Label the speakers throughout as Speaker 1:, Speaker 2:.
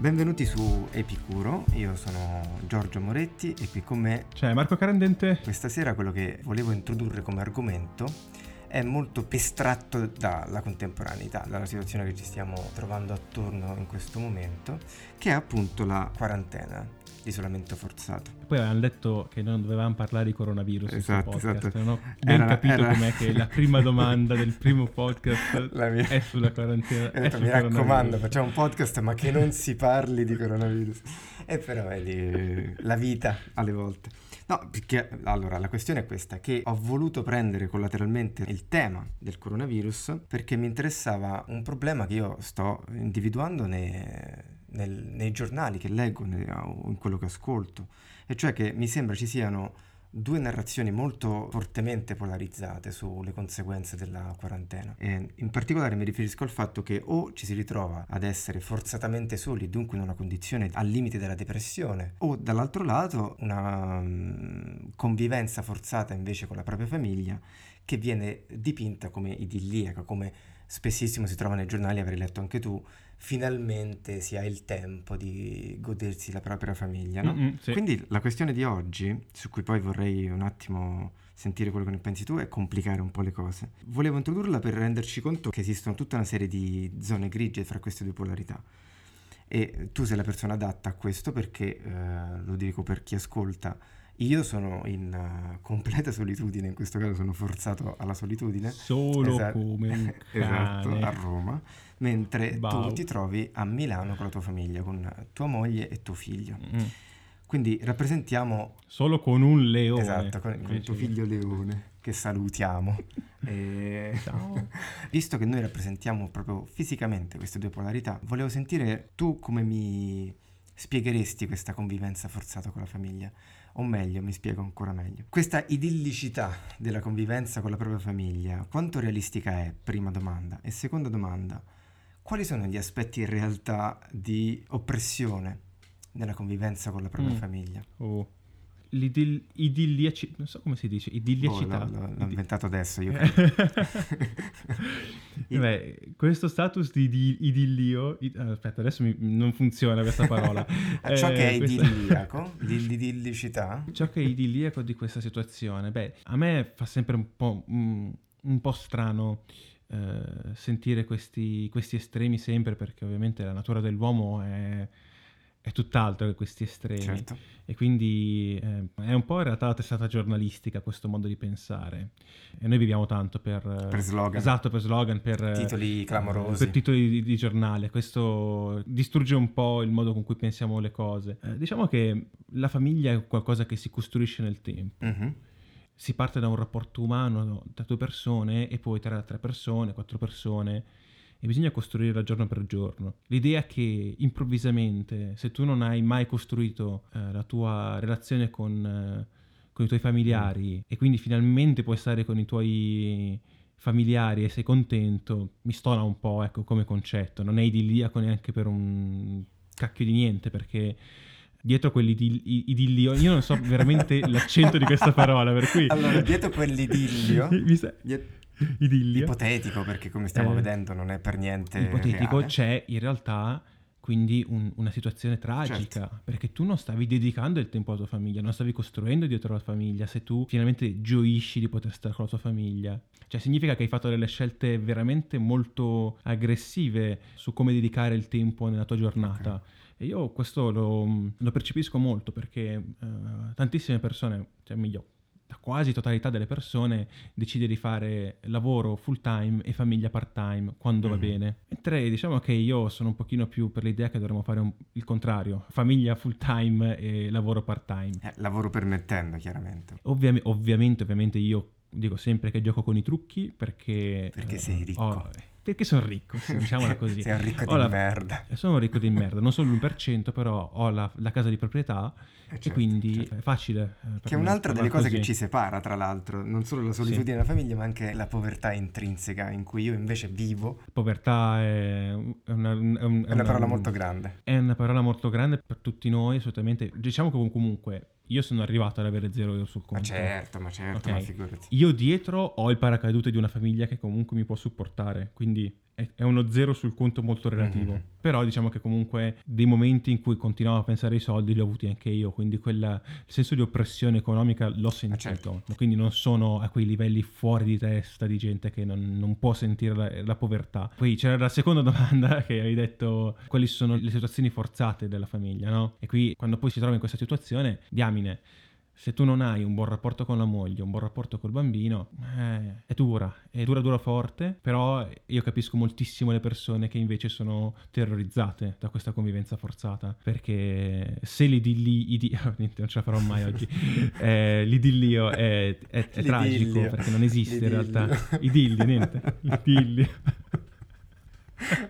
Speaker 1: Benvenuti su Epicuro, io sono Giorgio Moretti e qui con me
Speaker 2: c'è Marco Carandente.
Speaker 1: Questa sera quello che volevo introdurre come argomento è molto estratto dalla contemporaneità, dalla situazione che ci stiamo trovando attorno in questo momento, che è appunto la quarantena, l'isolamento forzato.
Speaker 2: Poi avevamo detto che non dovevamo parlare di coronavirus
Speaker 1: esatto,
Speaker 2: podcast,
Speaker 1: esatto.
Speaker 2: non ho ben
Speaker 1: era,
Speaker 2: capito
Speaker 1: era...
Speaker 2: com'è che la prima domanda del primo podcast
Speaker 1: mia...
Speaker 2: è sulla quarantena.
Speaker 1: Detto, mi raccomando, facciamo un podcast ma che non si parli di coronavirus. E però vedi, la vita alle volte. No, perché allora la questione è questa, che ho voluto prendere collateralmente il tema del coronavirus perché mi interessava un problema che io sto individuando nei, nel, nei giornali che leggo o in quello che ascolto, e cioè che mi sembra ci siano due narrazioni molto fortemente polarizzate sulle conseguenze della quarantena. E in particolare mi riferisco al fatto che o ci si ritrova ad essere forzatamente soli, dunque in una condizione al limite della depressione, o dall'altro lato una um, convivenza forzata invece con la propria famiglia che viene dipinta come idilliaca, come spessissimo si trova nei giornali, avrei letto anche tu, finalmente si ha il tempo di godersi la propria famiglia. No?
Speaker 2: Mm-hmm, sì.
Speaker 1: Quindi la questione di oggi, su cui poi vorrei un attimo sentire quello che ne pensi tu, è complicare un po' le cose. Volevo introdurla per renderci conto che esistono tutta una serie di zone grigie fra queste due polarità. E tu sei la persona adatta a questo perché, eh, lo dico per chi ascolta, io sono in uh, completa solitudine, in questo caso sono forzato alla solitudine.
Speaker 2: Solo esatto, come
Speaker 1: Esatto, a Roma, mentre Bau. tu ti trovi a Milano con la tua famiglia, con tua moglie e tuo figlio. Mm. Quindi rappresentiamo...
Speaker 2: Solo con un leone.
Speaker 1: Esatto, con, con tuo figlio leone, che salutiamo. e...
Speaker 2: Ciao.
Speaker 1: Visto che noi rappresentiamo proprio fisicamente queste due polarità, volevo sentire tu come mi spiegheresti questa convivenza forzata con la famiglia? O meglio, mi spiego ancora meglio. Questa idillicità della convivenza con la propria famiglia, quanto realistica è? Prima domanda. E seconda domanda, quali sono gli aspetti in realtà di oppressione nella convivenza con la propria
Speaker 2: mm.
Speaker 1: famiglia?
Speaker 2: Oh l'idilliacità, non so come si dice, idilliacità.
Speaker 1: Oh, l'ho, l'ho inventato adesso io.
Speaker 2: Beh, questo status di, di idillio, id, aspetta adesso mi, non funziona questa parola.
Speaker 1: ciò eh, che è questa... idilliaco, l'idillicità.
Speaker 2: Ciò che è idilliaco di questa situazione, beh, a me fa sempre un po', un, un po strano eh, sentire questi, questi estremi sempre perché ovviamente la natura dell'uomo è è tutt'altro che questi estremi.
Speaker 1: Certo.
Speaker 2: E quindi eh, è un po' in realtà la testata giornalistica questo modo di pensare. E noi viviamo tanto per...
Speaker 1: Per slogan.
Speaker 2: Esatto, per slogan, per...
Speaker 1: Titoli clamorosi.
Speaker 2: Per titoli di, di giornale. Questo distrugge un po' il modo con cui pensiamo le cose. Eh, diciamo che la famiglia è qualcosa che si costruisce nel tempo.
Speaker 1: Mm-hmm.
Speaker 2: Si parte da un rapporto umano tra due persone e poi tra tre persone, quattro persone e bisogna costruire giorno per giorno. L'idea che improvvisamente, se tu non hai mai costruito eh, la tua relazione con, eh, con, i tuoi familiari mm. e quindi finalmente puoi stare con i tuoi familiari e sei contento, mi stona un po' ecco, come concetto, non è idilliaco neanche per un cacchio di niente perché dietro quell'idillio, io non so veramente l'accento di questa parola, per cui...
Speaker 1: Allora, dietro quell'idillio...
Speaker 2: mi sa... idillio.
Speaker 1: Ipotetico, perché come stiamo eh, vedendo non è per niente
Speaker 2: Ipotetico,
Speaker 1: reale.
Speaker 2: c'è in realtà quindi un, una situazione tragica,
Speaker 1: certo.
Speaker 2: perché tu non stavi dedicando il tempo alla tua famiglia, non stavi costruendo dietro la famiglia, se tu finalmente gioisci di poter stare con la tua famiglia. Cioè significa che hai fatto delle scelte veramente molto aggressive su come dedicare il tempo nella tua giornata. Okay. E io questo lo, lo percepisco molto perché uh, tantissime persone, cioè meglio, la quasi totalità delle persone decide di fare lavoro full time e famiglia part time quando mm. va bene. Mentre diciamo che io sono un pochino più per l'idea che dovremmo fare un, il contrario, famiglia full time e lavoro part time.
Speaker 1: Eh, lavoro permettendo, chiaramente.
Speaker 2: Ovvia- ovviamente, ovviamente io dico sempre che gioco con i trucchi perché...
Speaker 1: Perché sei ricco.
Speaker 2: Ho, perché sono ricco, diciamola così.
Speaker 1: Sei un ricco di
Speaker 2: la,
Speaker 1: merda.
Speaker 2: Sono un ricco di merda, non solo l'1%, però ho la, la casa di proprietà eh certo, e quindi certo. è facile.
Speaker 1: Eh, che è un'altra delle cose così. che ci separa, tra l'altro, non solo la solitudine sì. della famiglia, ma anche la povertà intrinseca in cui io invece vivo.
Speaker 2: Povertà è una, è un,
Speaker 1: è una, una parola molto grande.
Speaker 2: È una parola molto grande per tutti noi, assolutamente. Diciamo che comunque io sono arrivato ad avere zero euro sul conto.
Speaker 1: Ma certo, ma certo, okay. ma figurati.
Speaker 2: Io dietro ho il paracadute di una famiglia che comunque mi può supportare, quindi è, uno zero sul conto molto relativo.
Speaker 1: Mhm.
Speaker 2: Però diciamo che comunque dei momenti in cui continuavo a pensare ai soldi li ho avuti anche io, quindi quella, il senso di oppressione economica l'ho sentito.
Speaker 1: certo.
Speaker 2: Quindi non sono a quei livelli fuori di testa di gente che non, non può sentire la, la povertà. Poi c'era la seconda domanda che hai detto quali sono le situazioni forzate della famiglia, no? E qui quando poi si trova in questa situazione, diamine, se tu non hai un buon rapporto con la moglie, un buon rapporto col bambino, eh, è dura, è dura, dura forte, però io capisco moltissimo le persone che invece sono terrorizzate da questa convivenza forzata, perché se l'idilli, idi- niente, non ce la farò mai oggi, eh, l'idillio è, è- è tragico,
Speaker 1: L'idillio.
Speaker 2: perché non esiste in
Speaker 1: L'idillio.
Speaker 2: realtà. Idilli, niente, l'idillio.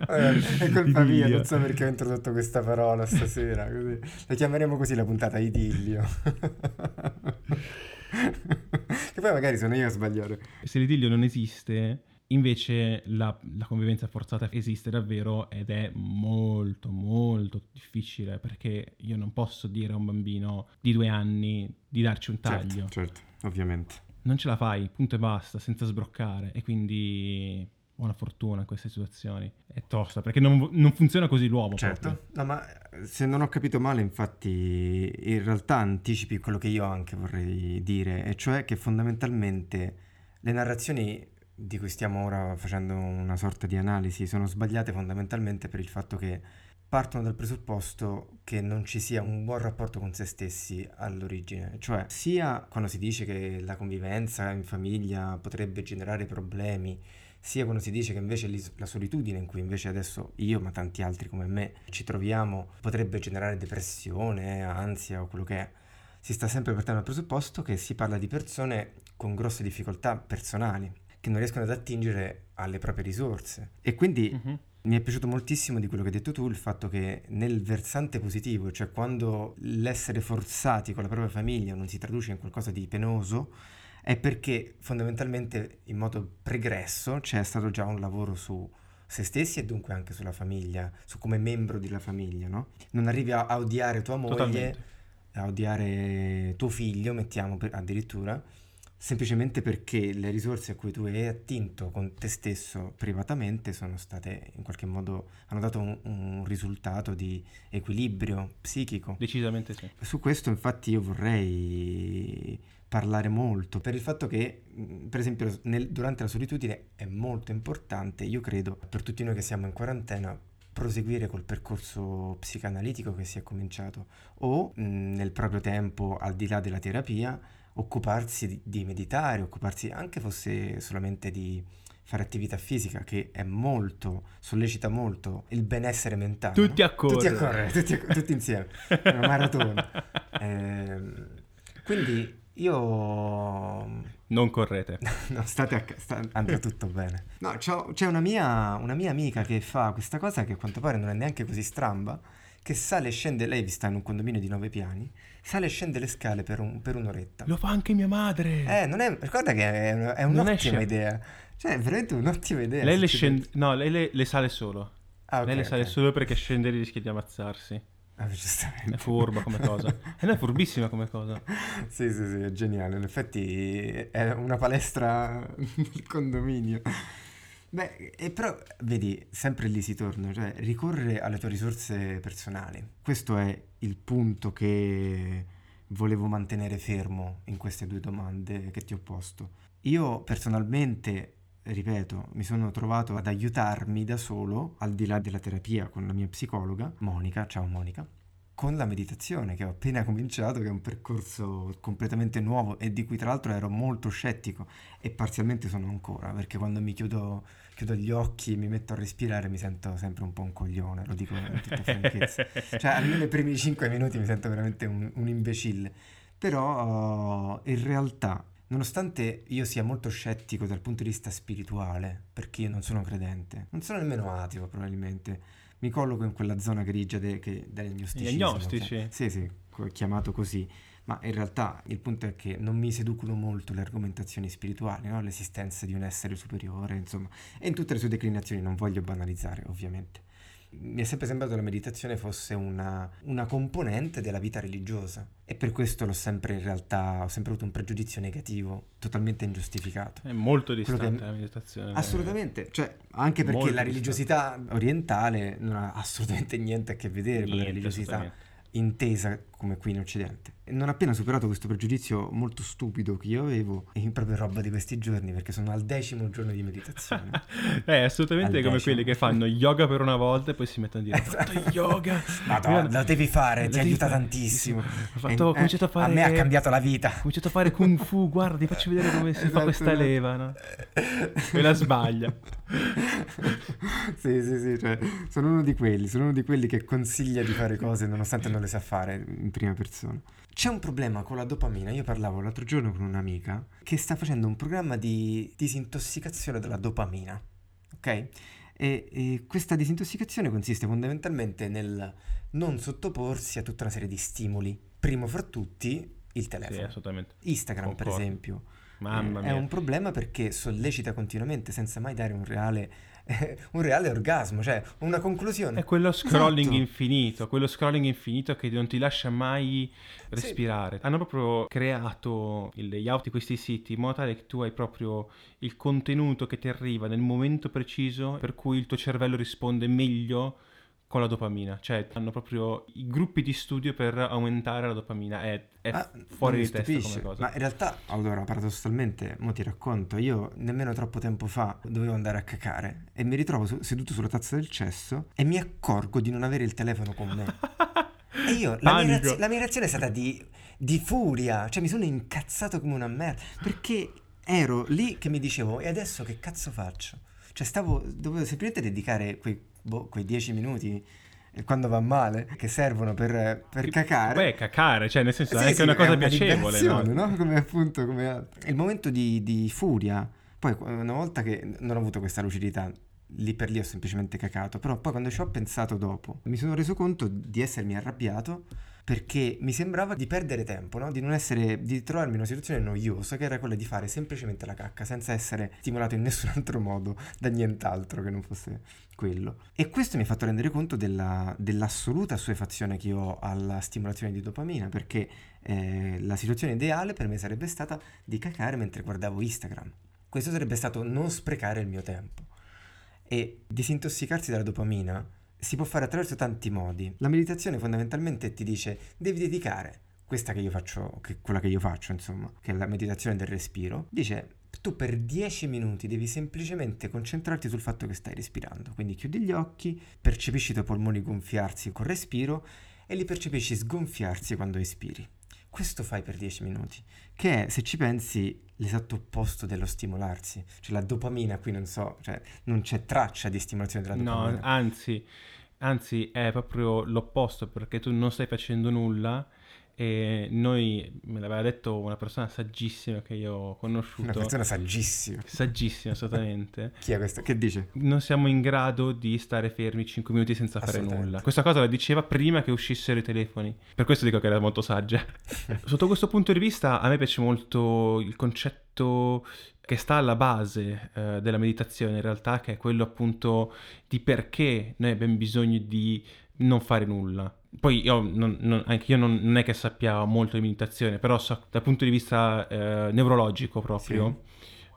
Speaker 1: Eh, è colpa mia, non so perché ho introdotto questa parola stasera. Così. La chiameremo così la puntata idillio. che poi magari sono io a sbagliare.
Speaker 2: Se l'idillio non esiste, invece la, la convivenza forzata esiste davvero ed è molto molto difficile perché io non posso dire a un bambino di due anni di darci un taglio.
Speaker 1: Certo, certo, ovviamente.
Speaker 2: Non ce la fai, punto e basta, senza sbroccare. E quindi buona fortuna in queste situazioni. È tosta perché non, non funziona così l'uomo.
Speaker 1: Certo, no, ma se non ho capito male, infatti, in realtà anticipi quello che io anche vorrei dire, e cioè che fondamentalmente le narrazioni di cui stiamo ora facendo una sorta di analisi sono sbagliate fondamentalmente per il fatto che partono dal presupposto che non ci sia un buon rapporto con se stessi all'origine, cioè sia quando si dice che la convivenza in famiglia potrebbe generare problemi, sia quando si dice che invece la solitudine in cui invece adesso io, ma tanti altri come me, ci troviamo, potrebbe generare depressione, ansia o quello che è. Si sta sempre partendo dal presupposto che si parla di persone con grosse difficoltà personali, che non riescono ad attingere alle proprie risorse. E quindi
Speaker 2: Mhm.
Speaker 1: mi è piaciuto moltissimo di quello che hai detto tu, il fatto che nel versante positivo, cioè quando l'essere forzati con la propria famiglia non si traduce in qualcosa di penoso, è perché fondamentalmente in modo pregresso c'è stato già un lavoro su se stessi e dunque anche sulla famiglia, su come membro della famiglia, no? Non arrivi a, a odiare tua moglie,
Speaker 2: Totalmente.
Speaker 1: a odiare tuo figlio, mettiamo per- addirittura, semplicemente perché le risorse a cui tu hai attinto con te stesso privatamente sono state in qualche modo, hanno dato un, un risultato di equilibrio psichico.
Speaker 2: Decisamente sì.
Speaker 1: Su questo infatti io vorrei parlare molto per il fatto che per esempio nel- durante la solitudine è molto importante, io credo, per tutti noi che siamo in quarantena, proseguire col percorso psicanalitico che si è cominciato o mh, nel proprio tempo al di là della terapia occuparsi di, di meditare, occuparsi anche fosse solamente di fare attività fisica che è molto, sollecita molto il benessere mentale.
Speaker 2: Tutti
Speaker 1: no?
Speaker 2: a correre.
Speaker 1: Tutti a correre, tutti, a- tutti insieme, una maratona. Ehm, quindi io
Speaker 2: Non correte.
Speaker 1: No, state a ca- sta- andrà tutto bene. No, c'è una mia, una mia amica che fa questa cosa che a quanto pare non è neanche così stramba, che sale e scende, lei sta in un condominio di nove piani, sale e scende le scale per, un- per un'oretta.
Speaker 2: Lo fa anche mia madre.
Speaker 1: Eh, non è, ricorda che è, è un'ottima
Speaker 2: è
Speaker 1: idea. Cioè, è veramente un'ottima idea.
Speaker 2: lei le scende... No, lei le, le sale solo.
Speaker 1: Ah, ok,
Speaker 2: lei le sale
Speaker 1: ok.
Speaker 2: solo perché scendere rischia di ammazzarsi.
Speaker 1: Ah, giustamente.
Speaker 2: È furba come cosa. E non è furbissima come cosa.
Speaker 1: Sì, sì, sì, è geniale. In effetti è una palestra nel condominio. Beh, però, vedi, sempre lì si torna, cioè ricorrere alle tue risorse personali. Questo è il punto che volevo mantenere fermo in queste due domande che ti ho posto. Io personalmente, ripeto, mi sono trovato ad aiutarmi da solo, al di là della terapia con la mia psicologa, Monica, ciao Monica, con la meditazione che ho appena cominciato, che è un percorso completamente nuovo e di cui tra l'altro ero molto scettico e parzialmente sono ancora, perché quando mi chiudo, chiudo gli occhi e mi metto a respirare mi sento sempre un po' un coglione, lo dico in tutta franchezza. Cioè, almeno i primi 5 minuti mi sento veramente un, un imbecille. Però in realtà, nonostante io sia molto scettico dal punto di vista spirituale, perché io non sono credente, non sono nemmeno ateo probabilmente, mi colloco in quella zona grigia de- che, dell'agnosticismo.
Speaker 2: Gli agnostici?
Speaker 1: cioè- sì, sì, chiamato così. Ma in realtà il punto è che non mi seducono molto le argomentazioni spirituali, no? l'esistenza di un essere superiore, insomma, e in tutte le sue declinazioni non voglio banalizzare, ovviamente. Mi è sempre sembrato che la meditazione fosse una, una, componente della vita religiosa e per questo l'ho sempre in realtà, ho sempre avuto un pregiudizio negativo, totalmente ingiustificato.
Speaker 2: È molto distante che, la meditazione.
Speaker 1: Assolutamente, cioè anche perché la religiosità distante. orientale non ha assolutamente niente a che vedere niente, con la religiosità intesa come qui in Occidente. E non appena superato questo pregiudizio molto stupido che io avevo, è proprio roba di questi giorni perché sono al decimo giorno di meditazione.
Speaker 2: è eh, assolutamente al come decimo. quelli che fanno yoga per una volta e poi si mettono a dire esatto. yoga.
Speaker 1: Madonna, lo devi fare, ti aiuta fare. tantissimo. Ho,
Speaker 2: fatto, ho cominciato a fare...
Speaker 1: A me ha cambiato la vita. Ho
Speaker 2: cominciato a fare kung fu, guarda, ti faccio vedere come si esatto, fa questa esatto. leva, no? E la sbaglia.
Speaker 1: sì, sì, sì, cioè, sono uno di quelli, sono uno di quelli che consiglia di fare cose nonostante non le sa fare in prima persona. C'è un problema con la dopamina. Io parlavo l'altro giorno con un'amica che sta facendo un programma di disintossicazione della dopamina. Ok? E, e, questa disintossicazione consiste fondamentalmente nel non sottoporsi a tutta una serie di stimoli. Primo fra tutti il telefono. Sì,
Speaker 2: assolutamente.
Speaker 1: Instagram, Concordo. per esempio.
Speaker 2: Mamma mia.
Speaker 1: È un problema perché sollecita continuamente senza mai dare un reale un reale orgasmo, cioè una conclusione.
Speaker 2: È quello scrolling esatto. infinito, quello scrolling infinito che non ti lascia mai respirare. Sì. Hanno proprio creato il layout di questi siti in modo tale che tu hai proprio il contenuto che ti arriva nel momento preciso per cui il tuo cervello risponde meglio con la dopamina, cioè hanno proprio i gruppi di studio per aumentare la dopamina, è, è ah, fuori di testa come cosa.
Speaker 1: Ma in realtà, allora, paradossalmente, mo ti racconto, io nemmeno troppo tempo fa dovevo andare a cacare e mi ritrovo su- seduto sulla tazza del cesso e mi accorgo di non avere il telefono con me. e io, la mia, reazio- la mia, reazione è stata di, di furia, cioè mi sono incazzato come una merda, perché ero lì che mi dicevo, e adesso che cazzo faccio? Cioè stavo, dovevo semplicemente dedicare quei boh, quei dieci minuti quando va male, che servono per, per cacare.
Speaker 2: Beh, cacare, cioè nel senso sì, è anche sì, una cosa piacevole, no?
Speaker 1: no? Come appunto, come il momento di, di, furia. Poi una volta che non ho avuto questa lucidità, lì per lì ho semplicemente cacato, però poi quando ci ho pensato dopo, mi sono reso conto di essermi arrabbiato perché mi sembrava di perdere tempo, no? di non essere, di trovarmi in una situazione noiosa che era quella di fare semplicemente la cacca senza essere stimolato in nessun altro modo da nient'altro che non fosse quello. E questo mi ha fatto rendere conto della, dell'assoluta assuefazione che ho alla stimolazione di dopamina perché eh, la situazione ideale per me sarebbe stata di cacare mentre guardavo Instagram. Questo sarebbe stato non sprecare il mio tempo. E disintossicarsi dalla dopamina si può fare attraverso tanti modi. La meditazione fondamentalmente ti dice devi dedicare questa che io faccio, che quella che io faccio, insomma, che è la meditazione del respiro, dice tu per 10 minuti devi semplicemente concentrarti sul fatto che stai respirando. Quindi chiudi gli occhi, percepisci i tuoi polmoni gonfiarsi col respiro e li percepisci sgonfiarsi quando espiri. Questo fai per 10 minuti, che è, se ci pensi, l'esatto opposto dello stimolarsi. Cioè la dopamina qui non so, cioè non c'è traccia di stimolazione della dopamina.
Speaker 2: No, anzi, anzi è proprio l'opposto perché tu non stai facendo nulla e noi, me l'aveva detto una persona saggissima che io ho conosciuto. Una
Speaker 1: persona saggissima.
Speaker 2: Saggissima, assolutamente.
Speaker 1: Chi è questo? Che dice?
Speaker 2: Non siamo in grado di stare fermi 5 minuti senza fare nulla. Questa cosa la diceva prima che uscissero i telefoni. Per questo dico che era molto saggia. Sotto questo punto di vista, a me piace molto il concetto che sta alla base eh, della meditazione, in realtà, che è quello appunto di perché noi abbiamo bisogno di non fare nulla poi io, non, non, anche io non, non, è che sappia molto di meditazione, però so, dal punto di vista eh, neurologico proprio,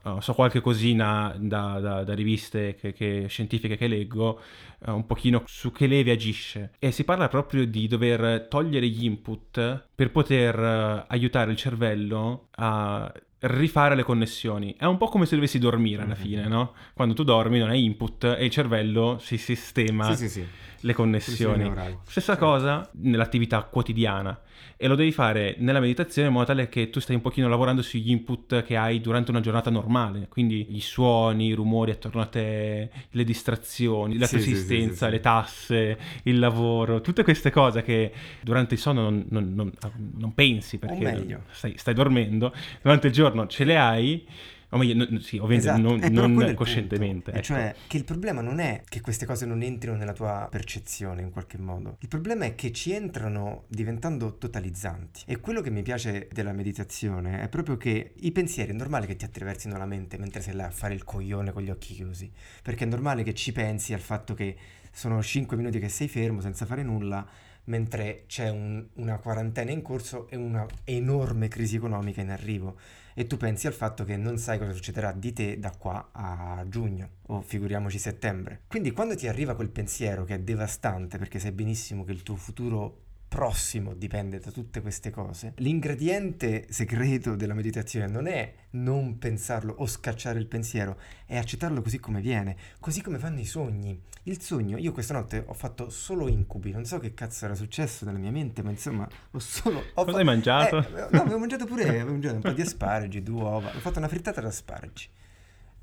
Speaker 2: sì. uh, so qualche cosina da, da, da riviste che, che, scientifiche che leggo, uh, un pochino su che leve agisce. E si parla proprio di dover togliere gli input per poter uh, aiutare il cervello a rifare le connessioni. È un po' come se dovessi dormire alla mm-hmm. fine, no? Quando tu dormi non hai input e il cervello si sistema.
Speaker 1: Sì, sì, sì
Speaker 2: le connessioni. Stessa cosa nell'attività quotidiana e lo devi fare nella meditazione in modo tale che tu stai un pochino lavorando sugli input che hai durante una giornata normale, quindi gli suoni, i rumori attorno a te, le distrazioni, la sì, le tasse, il lavoro, tutte queste cose che durante il sonno non, non, non, non pensi perché stai, stai dormendo, durante il giorno ce le hai o meglio, no, sì, ovviamente esatto. non, non coscientemente.
Speaker 1: Ecco. Cioè che il problema non è che queste cose non entrino nella tua percezione in qualche modo. Il problema è che ci entrano diventando totalizzanti. E quello che mi piace della meditazione è proprio che i pensieri è normale che ti attraversino la mente mentre sei là a fare il coglione con gli occhi chiusi. Perché è normale che ci pensi al fatto che sono 5 minuti che sei fermo senza fare nulla, mentre c'è un- una quarantena in corso e una enorme crisi economica in arrivo. E tu pensi al fatto che non sai cosa succederà di te da qua a giugno, o figuriamoci settembre. Quindi quando ti arriva quel pensiero che è devastante, perché sai benissimo che il tuo futuro prossimo dipende da tutte queste cose. L'ingrediente segreto della meditazione non è non pensarlo o scacciare il pensiero, è accettarlo così come viene, così come fanno i sogni. Il sogno, io questa notte ho fatto solo incubi, non so che cazzo era successo nella mia mente, ma insomma, ho solo... Ho
Speaker 2: Cosa
Speaker 1: fa-
Speaker 2: hai mangiato?
Speaker 1: Eh, no, avevo mangiato pure, avevo mangiato un po' di asparagi, due uova, ho fatto una frittata d'asparagi.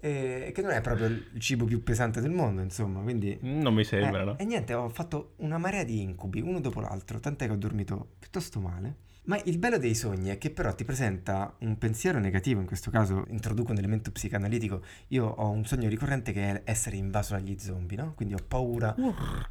Speaker 1: Eh, che non è proprio il cibo più pesante del mondo, insomma, quindi...
Speaker 2: Non mi sembra,
Speaker 1: Eh,
Speaker 2: no?
Speaker 1: E niente, ho fatto una marea di incubi, uno dopo l'altro, tant'è che ho dormito piuttosto male. Ma il bello dei sogni è che però ti presenta un pensiero negativo, in questo caso introduco un elemento psicanalitico. Io ho un sogno ricorrente che è essere invaso dagli zombie, no? Quindi ho paura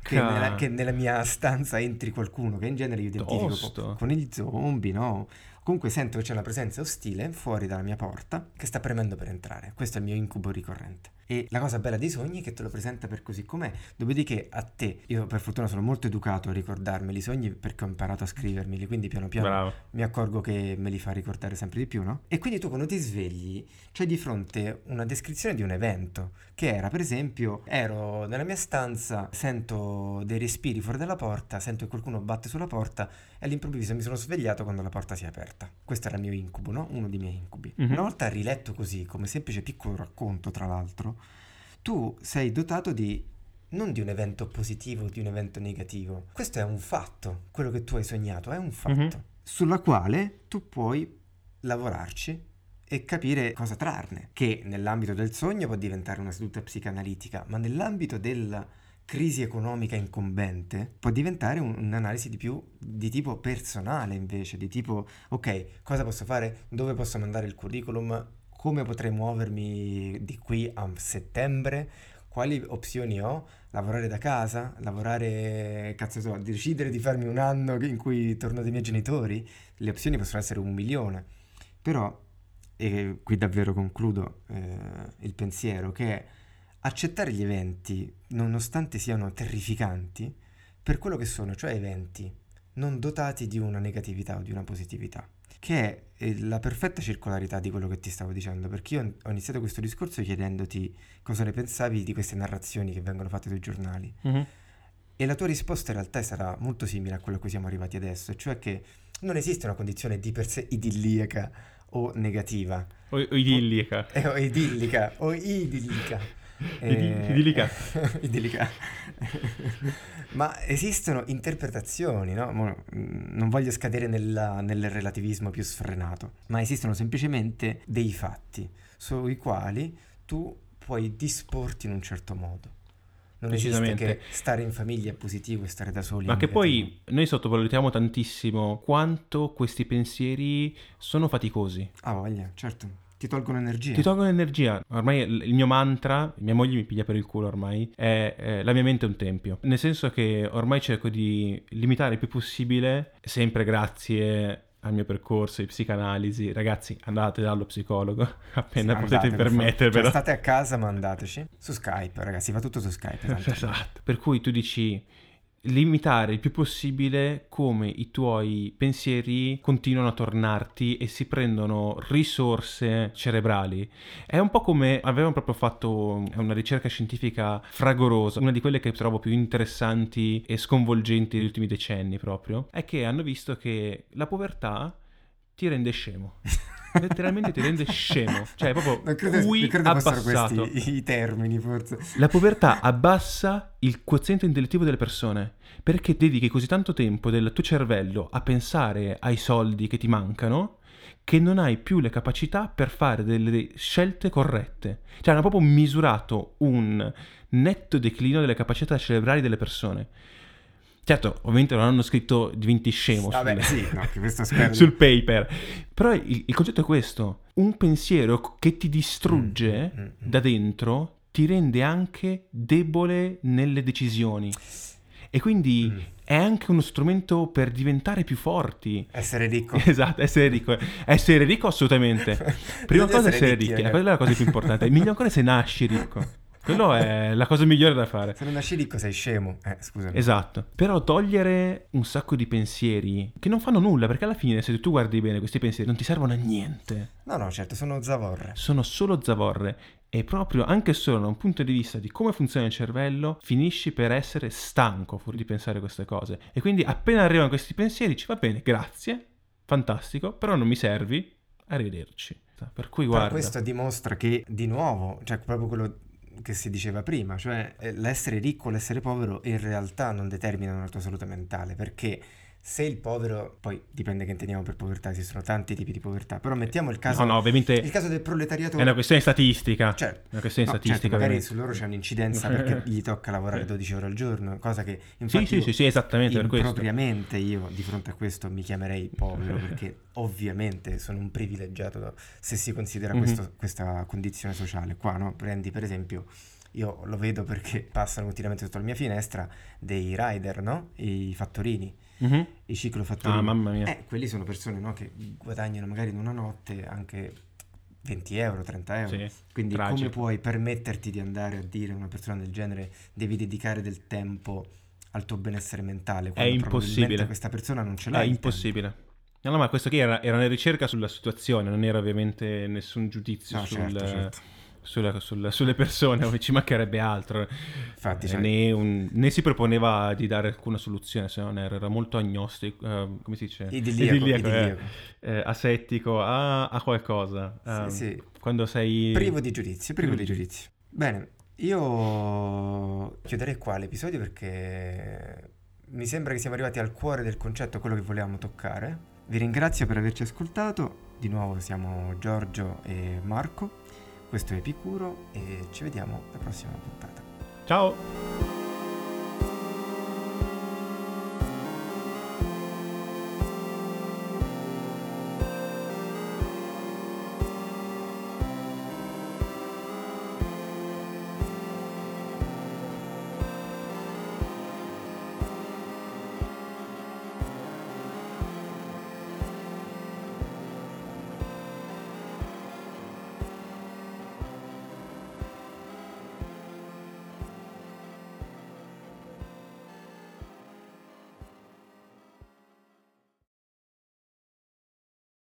Speaker 1: che nella, che nella mia stanza entri qualcuno, che in genere io identifico con, con gli zombie, no? Comunque sento che c'è una presenza ostile fuori dalla mia porta che sta premendo per entrare. Questo è il mio incubo ricorrente. E la cosa bella dei sogni è che te lo presenta per così com'è. Dopodiché a te, io per fortuna sono molto educato a ricordarmeli i sogni perché ho imparato a scrivermeli, quindi piano piano
Speaker 2: Bravo.
Speaker 1: mi accorgo che me li fa ricordare sempre di più, no? E quindi tu quando ti svegli c'hai di fronte una descrizione di un evento, che era per esempio, ero nella mia stanza, sento dei respiri fuori dalla porta, sento che qualcuno batte sulla porta e all'improvviso mi sono svegliato quando la porta si è aperta. Questo era il mio incubo, no? Uno dei miei incubi.
Speaker 2: Mhm.
Speaker 1: Una volta riletto così, come semplice piccolo racconto tra l'altro, tu sei dotato di non di un evento positivo o di un evento negativo. Questo è un fatto, quello che tu hai sognato è un fatto,
Speaker 2: Mhm.
Speaker 1: sulla quale tu puoi lavorarci e capire cosa trarne, che nell'ambito del sogno può diventare una seduta psicanalitica, ma nell'ambito della crisi economica incombente può diventare un- un'analisi di più di tipo personale invece, di tipo ok, cosa posso fare, dove posso mandare il curriculum, come potrei muovermi di qui a settembre, quali opzioni ho, lavorare da casa, lavorare, cazzo so, decidere di farmi un anno in cui torno dai miei genitori, le opzioni possono essere un milione, però, e qui davvero concludo eh, il pensiero, che accettare gli eventi, nonostante siano terrificanti, per quello che sono, cioè eventi non dotati di una negatività o di una positività, che è la perfetta circolarità di quello che ti stavo dicendo, perché io ho iniziato questo discorso chiedendoti cosa ne pensavi di queste narrazioni che vengono fatte sui giornali.
Speaker 2: Mhm.
Speaker 1: E la tua risposta in realtà sarà molto simile a quello a cui siamo arrivati adesso, cioè che non esiste una condizione di per sé idilliaca o negativa,
Speaker 2: O, o idillica.
Speaker 1: eh, o idillica o idillica.
Speaker 2: Idi- idillica.
Speaker 1: idillica. Ma esistono interpretazioni, no? Mm, Non voglio scadere nella- nel relativismo più sfrenato, ma esistono semplicemente dei fatti sui quali tu puoi disporti in un certo modo. Non esiste che stare in famiglia è positivo e stare da soli
Speaker 2: Ma che poi noi sottovalutiamo tantissimo quanto questi pensieri sono faticosi.
Speaker 1: Ah, voglia, certo. Ti tolgono energia.
Speaker 2: Ti tolgono energia. Ormai il mio mantra, mia moglie mi piglia per il culo ormai, è eh, la mia mente è un tempio. Nel senso che ormai cerco di limitare il più possibile, sempre grazie al mio percorso di psicanalisi. Ragazzi, andate dallo psicologo appena
Speaker 1: Sì,
Speaker 2: potete permettervelo.
Speaker 1: Cioè, state a casa, mandateci. Su Skype, ragazzi, va tutto su Skype. Esatto.
Speaker 2: Per cui tu dici limitare il più possibile come i tuoi pensieri continuano a tornarti e si prendono risorse cerebrali. È un po' come avevano proprio fatto una ricerca scientifica fragorosa, una di quelle che trovo più interessanti e sconvolgenti degli ultimi decenni proprio, è che hanno visto che la povertà ti rende scemo. Letteralmente ti rende scemo, cioè proprio
Speaker 1: Non credo,
Speaker 2: cui
Speaker 1: credo
Speaker 2: abbassato.
Speaker 1: questi i termini, forse.
Speaker 2: La povertà abbassa il quoziente intellettivo delle persone perché dedichi così tanto tempo del tuo cervello a pensare ai soldi che ti mancano che non hai più le capacità per fare delle scelte corrette. Cioè hanno proprio misurato un netto declino delle capacità cerebrali delle persone. Certo, ovviamente non hanno scritto diventi scemo
Speaker 1: Vabbè,
Speaker 2: sul-
Speaker 1: sì, no, che
Speaker 2: sul paper. Però il, il concetto è questo: un pensiero che ti distrugge
Speaker 1: Mm, mm, mm, mm.
Speaker 2: da dentro ti rende anche debole nelle decisioni. E quindi
Speaker 1: Mm.
Speaker 2: è anche uno strumento per diventare più forti.
Speaker 1: Essere ricco.
Speaker 2: Esatto, essere ricco. Essere ricco assolutamente. Prima cosa
Speaker 1: essere ricchi,
Speaker 2: ricchi,
Speaker 1: ragazzi.
Speaker 2: quella è la cosa più importante. Meglio ancora se nasci ricco. Quello è la cosa migliore da fare.
Speaker 1: Se non nasci ricco sei scemo. Eh, scusami.
Speaker 2: Esatto. Però togliere un sacco di pensieri che non fanno nulla, perché alla fine, se tu guardi bene, questi pensieri non ti servono a niente.
Speaker 1: No, no, certo, sono zavorre.
Speaker 2: Sono solo zavorre. E proprio anche solo da un punto di vista di come funziona il cervello, finisci per essere stanco fuori di pensare queste cose. E quindi appena arrivano questi pensieri, ci va bene, grazie, fantastico, però non mi servi, arrivederci. Per cui guarda.
Speaker 1: Però questo dimostra che, di nuovo, cioè proprio quello che si diceva prima, cioè eh, l'essere ricco, l'essere povero in realtà non determinano la tua salute mentale, perché se il povero, poi dipende che intendiamo per povertà, esistono tanti tipi di povertà, però mettiamo il caso,
Speaker 2: no, no, ovviamente
Speaker 1: il caso del proletariato.
Speaker 2: È una questione statistica.
Speaker 1: Certo,
Speaker 2: una questione
Speaker 1: no,
Speaker 2: statistica.
Speaker 1: Certo, magari su loro c'è un'incidenza perché gli tocca lavorare 12 ore al giorno, cosa che infatti
Speaker 2: sì, sì, sì, sì, esattamente per questo.
Speaker 1: Propriamente io di fronte a questo mi chiamerei povero perché ovviamente sono un privilegiato se si considera
Speaker 2: Mhm.
Speaker 1: questo, questa condizione sociale. Qua, no? Prendi per esempio io lo vedo perché passano continuamente sotto la mia finestra dei rider, no? I fattorini,
Speaker 2: Mhm.
Speaker 1: i ciclofattorini.
Speaker 2: Ah, mamma mia.
Speaker 1: Eh, quelli sono persone no, che guadagnano magari in una notte anche 20 euro, 30 euro.
Speaker 2: Sì,
Speaker 1: Quindi
Speaker 2: tragico.
Speaker 1: come puoi permetterti di andare a dire a una persona del genere devi dedicare del tempo al tuo benessere mentale? quando
Speaker 2: impossibile.
Speaker 1: questa persona non ce l'ha.
Speaker 2: È
Speaker 1: il
Speaker 2: impossibile. No, no, ma questo qui era, era una ricerca sulla situazione, non era ovviamente nessun giudizio
Speaker 1: No,
Speaker 2: sul-
Speaker 1: certo, certo.
Speaker 2: Sulla- sulla- sulle persone, ci mancherebbe altro.
Speaker 1: Infatti,
Speaker 2: Eh, né, un- né si proponeva di dare alcuna soluzione, se non era, era molto agnostico, eh, come si dice?
Speaker 1: Idilliaco,
Speaker 2: Idilliaco, eh.
Speaker 1: idilliaco.
Speaker 2: Eh, asettico a, a qualcosa.
Speaker 1: Sì,
Speaker 2: ehm,
Speaker 1: sì.
Speaker 2: Quando sei...
Speaker 1: privo di giudizio,
Speaker 2: privo
Speaker 1: di
Speaker 2: di
Speaker 1: giudizio. Bene, io chiuderei qua l'episodio perché mi sembra che siamo arrivati al cuore del concetto, quello che volevamo toccare. Vi ringrazio per averci ascoltato. Di nuovo siamo Giorgio e Marco. Questo è Epicuro e ci vediamo alla prossima puntata.
Speaker 2: Ciao!